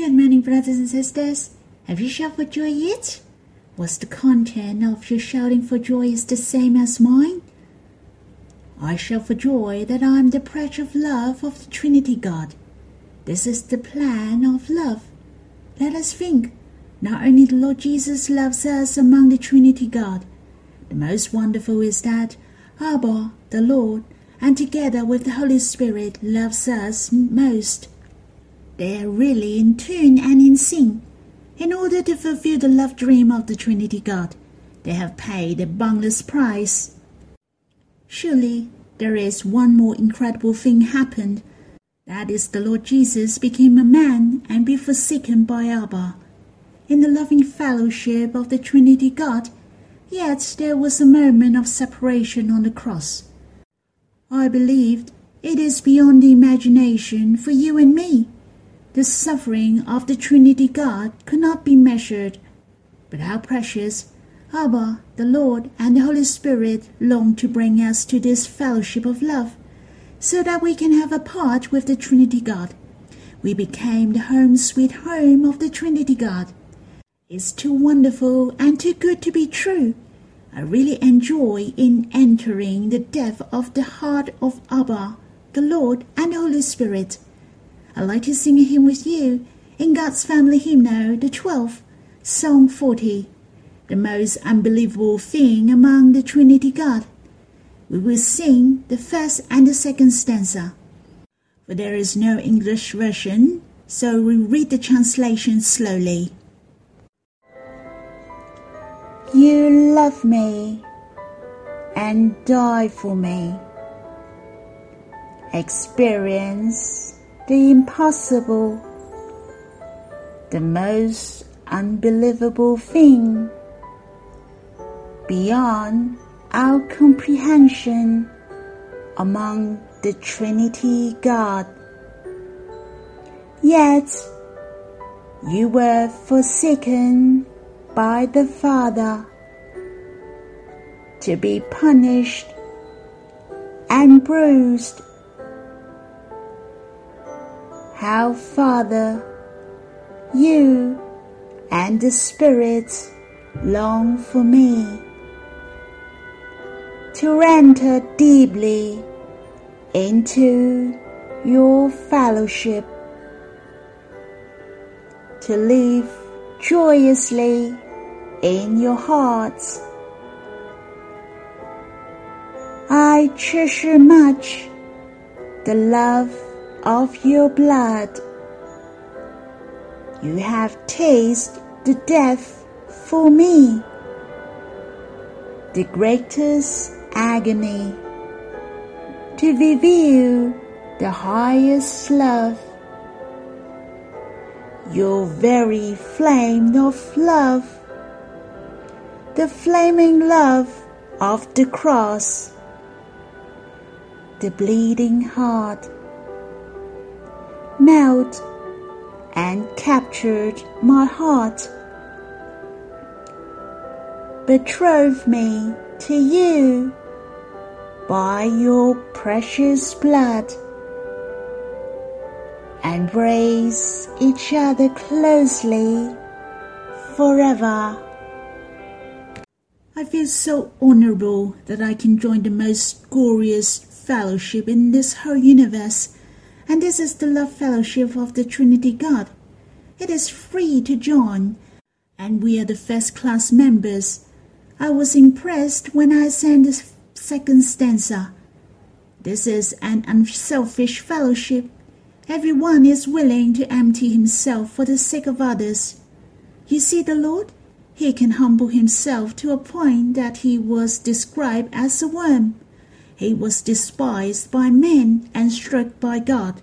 Good morning, brothers and sisters. Have you shouted for joy yet? Was the content of your shouting for joy is the same as mine? I shout for joy that I am the pledge of love of the Trinity God. This is the plan of love. Let us think. Not only the Lord Jesus loves us among the Trinity God, the most wonderful is that Abba, the Lord, and together with the Holy Spirit loves us most. They are really in tune and in sync. In order to fulfill the love dream of the Trinity God, they have paid a boundless price. Surely there is one more incredible thing happened. That is the Lord Jesus became a man and be forsaken by Abba. In the loving fellowship of the Trinity God, yet there was a moment of separation on the cross. I believed it is beyond the imagination for you and me. The suffering of the Trinity God could not be measured, but how precious Abba, the Lord, and the Holy Spirit long to bring us to this fellowship of love, so that we can have a part with the Trinity God. We became the home sweet home of the Trinity God. It's too wonderful and too good to be true. I really enjoy in entering the depth of the heart of Abba, the Lord, and the Holy Spirit. I'd like to sing a hymn with you in God's Family Hymnal, the 12th, Song 40, the most unbelievable thing among the Trinity God. We will sing the first and the second stanza. For there is no English version, so we read the translation slowly. You love me and die for me. Experience the impossible, the most unbelievable thing beyond our comprehension among the Trinity God. Yet you were forsaken by the Father to be punished and bruised how, Father, you and the Spirit long for me to enter deeply into your fellowship, to live joyously in your hearts. I treasure much the love of your blood. You have tasted the death for me, the greatest agony, to reveal the highest love. Your very flame of love, the flaming love of the cross, the bleeding heart melt and captured my heart. Betroth me to you by your precious blood. Embrace each other closely forever. I feel so honorable that I can join the most glorious fellowship in this whole universe and this is the love fellowship of the Trinity God. It is free to join, and we are the first class members. I was impressed when I sang the second stanza. This is an unselfish fellowship. Everyone is willing to empty himself for the sake of others. You see the Lord? He can humble himself to a point that he was described as a worm. He was despised by men and struck by God,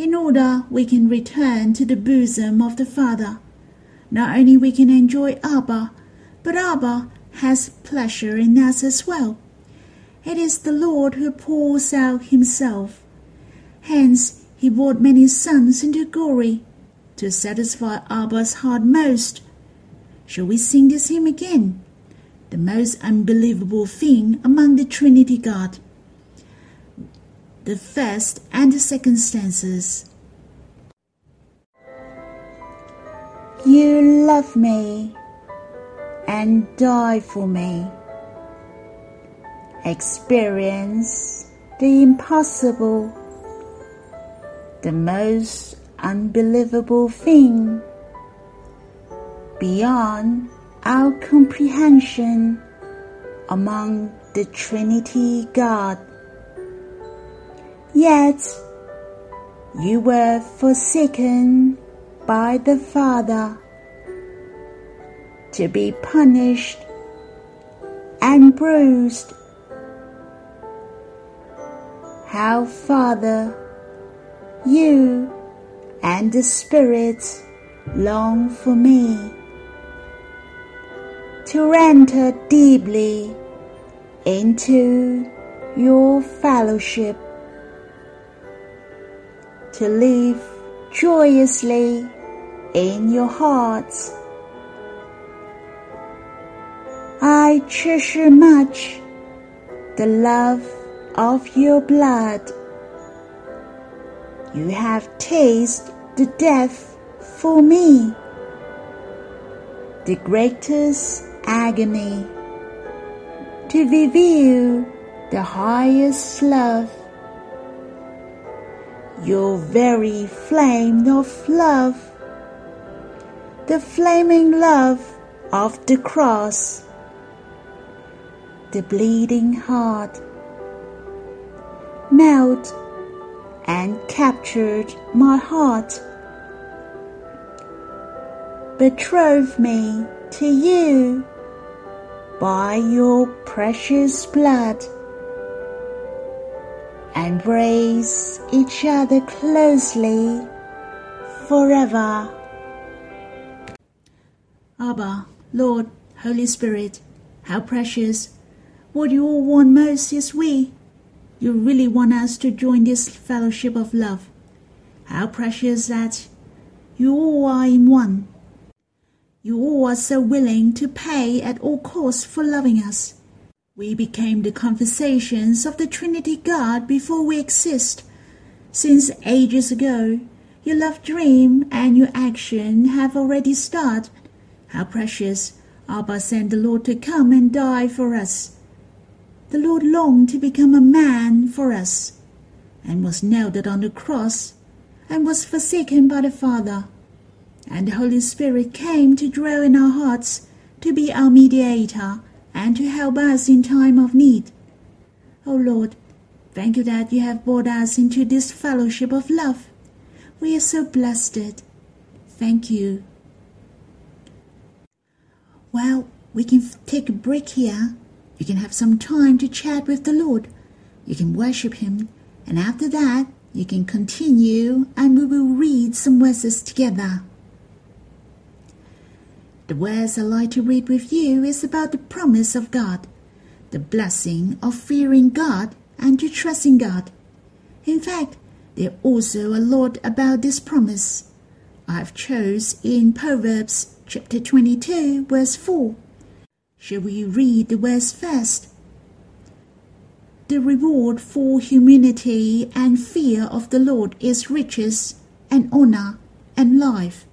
in order we can return to the bosom of the Father. Not only we can enjoy Abba, but Abba has pleasure in us as well. It is the Lord who pours out himself. Hence he brought many sons into glory to satisfy Abba's heart most. Shall we sing this hymn again? the most unbelievable thing among the Trinity God. The first and the second stanzas. you love me and die for me. Experience the impossible, the most unbelievable thing beyond our comprehension among the Trinity God. Yet you were forsaken by the Father to be punished and bruised. How, Father, you and the Spirit long for me to enter deeply into your fellowship, to live joyously in your hearts. I treasure much the love of your blood. You have tasted the death for me, the greatest agony to reveal the highest love. Your very flame of love, the flaming love of the cross, the bleeding heart, melt and captured my heart, betrothed me to you by your precious blood. Embrace each other closely forever. Abba, Lord, Holy Spirit, how precious. What you all want most is we. You really want us to join this fellowship of love. How precious that you all are in one. You all are so willing to pay at all costs for loving us. We became the conversations of the Trinity God before we exist. Since ages ago, your love dream and your action have already started. How precious Abba sent the Lord to come and die for us. The Lord longed to become a man for us, and was nailed on the cross, and was forsaken by the Father and the Holy Spirit came to dwell in our hearts to be our mediator and to help us in time of need. O oh Lord, thank you that you have brought us into this fellowship of love. We are so blessed. Thank you. Well, we can take a break here. You can have some time to chat with the Lord. You can worship Him. And after that, you can continue and we will read some verses together. The verse I'd like to read with you is about the promise of God, the blessing of fearing God and to trusting God. In fact, there also a lot about this promise. I've chose in Proverbs chapter 22 verse 4. Shall we read the verse first? The reward for humility and fear of the Lord is riches and honor and life.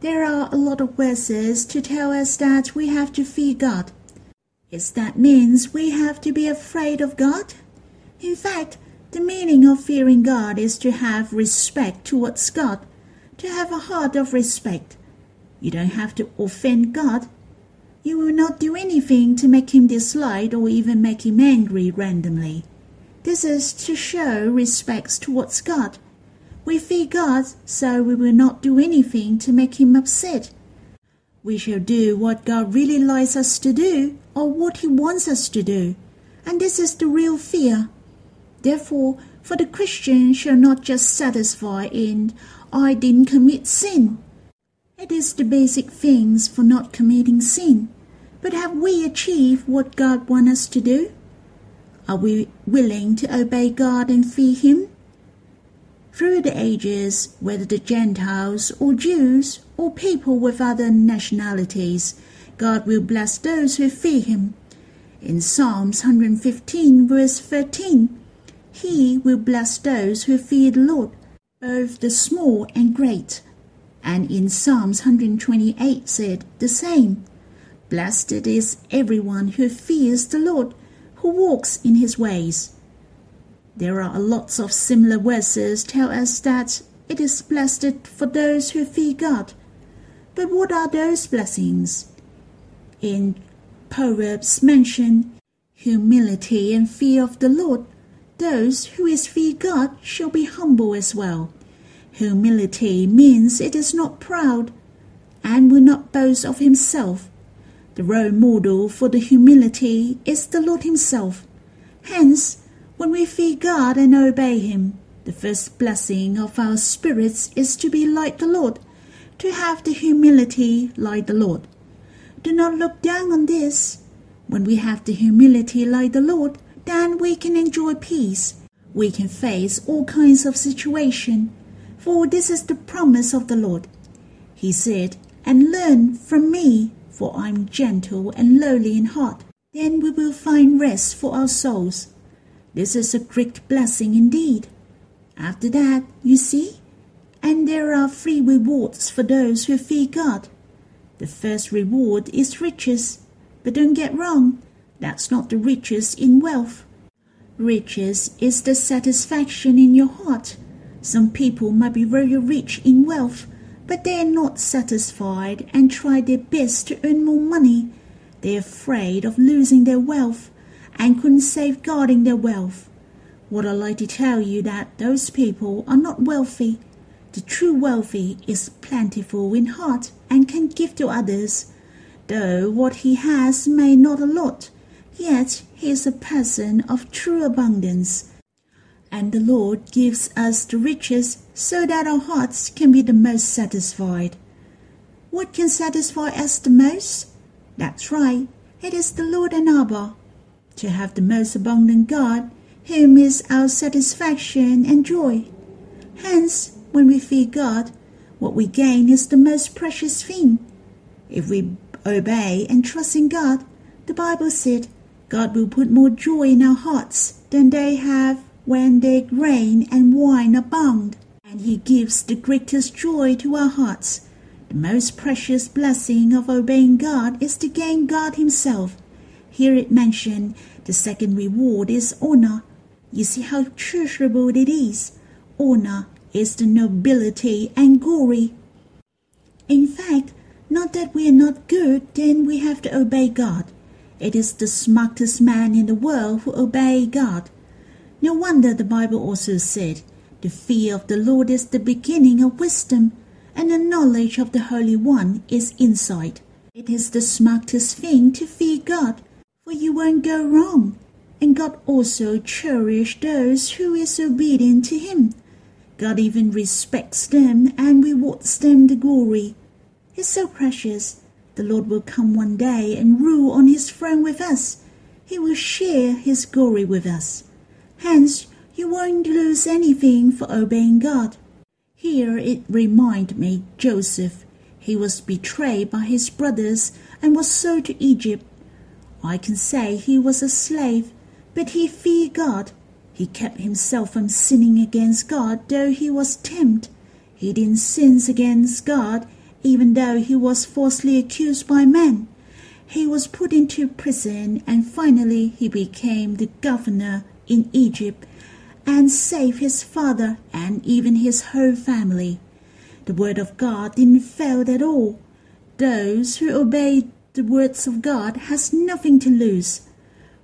There are a lot of verses to tell us that we have to fear God. Is that means we have to be afraid of God? In fact, the meaning of fearing God is to have respect towards God, to have a heart of respect. You don't have to offend God. You will not do anything to make him dislike or even make him angry randomly. This is to show respect towards God we fear God, so we will not do anything to make him upset. We shall do what God really likes us to do or what he wants us to do. And this is the real fear. Therefore, for the Christian shall not just satisfy in I didn't commit sin. It is the basic things for not committing sin. But have we achieved what God wants us to do? Are we willing to obey God and fear Him? Through the ages, whether the Gentiles or Jews or people with other nationalities, God will bless those who fear him. In Psalms 115, verse 13, He will bless those who fear the Lord, both the small and great. and in Psalms 128 said the same. Blessed is everyone who fears the Lord, who walks in his ways. There are lots of similar verses tell us that it is blessed for those who fear God. But what are those blessings? In Proverbs mention humility and fear of the Lord. Those who is fear God shall be humble as well. Humility means it is not proud and will not boast of himself. The role model for the humility is the Lord himself. Hence, when we fear God and obey him, the first blessing of our spirits is to be like the Lord, to have the humility like the Lord. Do not look down on this. When we have the humility like the Lord, then we can enjoy peace. We can face all kinds of situation, for this is the promise of the Lord. He said, And learn from me, for I am gentle and lowly in heart. Then we will find rest for our souls. This is a great blessing indeed. After that, you see, and there are three rewards for those who fear God. The first reward is riches, but don't get wrong, that's not the riches in wealth. Riches is the satisfaction in your heart. Some people might be very rich in wealth, but they are not satisfied and try their best to earn more money. They are afraid of losing their wealth and couldn't safeguarding their wealth. Would I like to tell you that those people are not wealthy. The true wealthy is plentiful in heart and can give to others. Though what he has may not a lot, yet he is a person of true abundance. And the Lord gives us the riches so that our hearts can be the most satisfied. What can satisfy us the most? That's right, it is the Lord and Abba. To have the most abundant God, whom is our satisfaction and joy. Hence, when we fear God, what we gain is the most precious thing. If we obey and trust in God, the Bible said, God will put more joy in our hearts than they have when their grain and wine abound. And He gives the greatest joy to our hearts. The most precious blessing of obeying God is to gain God Himself. Here it mentioned the second reward is honor. You see how treasurable it is. Honor is the nobility and glory. In fact, not that we are not good, then we have to obey God. It is the smartest man in the world who obey God. No wonder the Bible also said, The fear of the Lord is the beginning of wisdom, and the knowledge of the Holy One is insight. It is the smartest thing to fear God, you won't go wrong. And God also cherishes those who is obedient to Him. God even respects them and rewards them the glory is so precious. The Lord will come one day and rule on his throne with us. He will share his glory with us. Hence, you won't lose anything for obeying God. Here it reminded me Joseph. He was betrayed by his brothers and was sold to Egypt. I can say he was a slave, but he feared God. He kept himself from sinning against God, though he was tempted. He didn't sin against God even though he was falsely accused by men. He was put into prison and finally he became the governor in Egypt and saved his father and even his whole family. The word of God didn't fail at all. Those who obey the words of God has nothing to lose.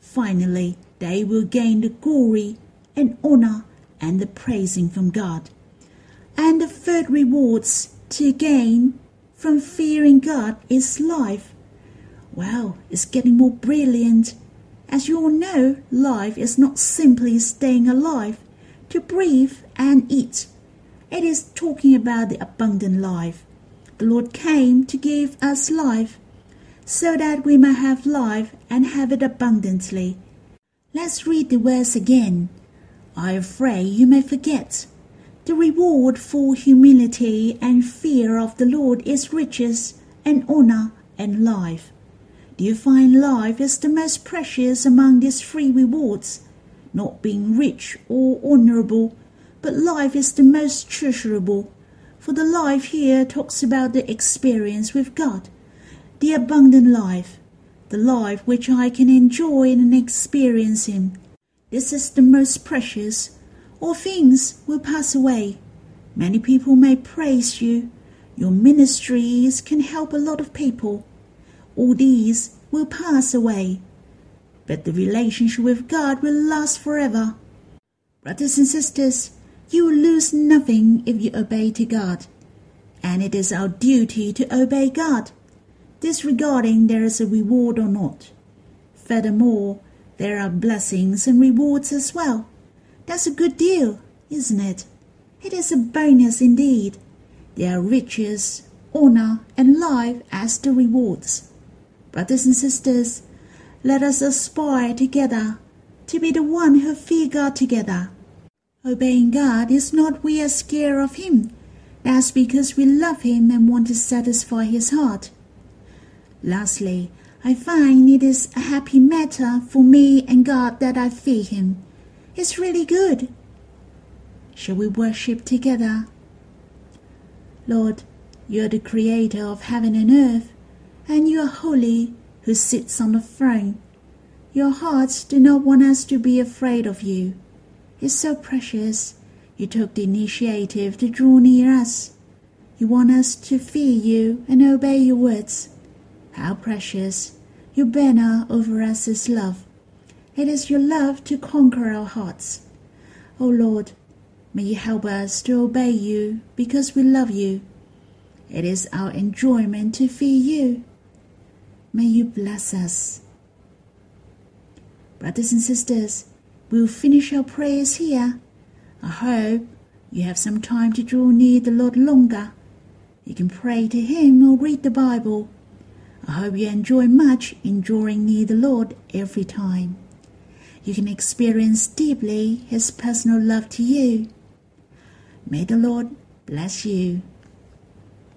Finally, they will gain the glory and honor and the praising from God. And the third rewards to gain from fearing God is life. Well, it's getting more brilliant. As you all know, life is not simply staying alive, to breathe and eat. It is talking about the abundant life. The Lord came to give us life, so that we may have life and have it abundantly. Let's read the verse again. I afraid you may forget. The reward for humility and fear of the Lord is riches and honor and life. Do you find life is the most precious among these three rewards? Not being rich or honorable, but life is the most treasurable. For the life here talks about the experience with God, the abundant life, the life which I can enjoy and experience in. This is the most precious. All things will pass away. Many people may praise you. Your ministries can help a lot of people. All these will pass away. But the relationship with God will last forever. Brothers and sisters, you will lose nothing if you obey to God. And it is our duty to obey God disregarding there is a reward or not. Furthermore, there are blessings and rewards as well. That's a good deal, isn't it? It is a bonus indeed. There are riches, honor, and life as the rewards. Brothers and sisters, let us aspire together to be the one who fear God together. Obeying God is not we are scared of Him. That's because we love Him and want to satisfy His heart. Lastly, I find it is a happy matter for me and God that I fear Him. It's really good. Shall we worship together? Lord, you are the creator of heaven and earth, and you are holy who sits on the throne. Your hearts do not want us to be afraid of you. It's so precious. You took the initiative to draw near us. You want us to fear you and obey your words. How precious! Your banner over us is love. It is your love to conquer our hearts. O Lord, may you help us to obey you because we love you. It is our enjoyment to fear you. May you bless us. Brothers and sisters, we'll finish our prayers here. I hope you have some time to draw near the Lord longer. You can pray to Him or read the Bible. I hope you enjoy much in drawing near the Lord every time. You can experience deeply His personal love to you. May the Lord bless you.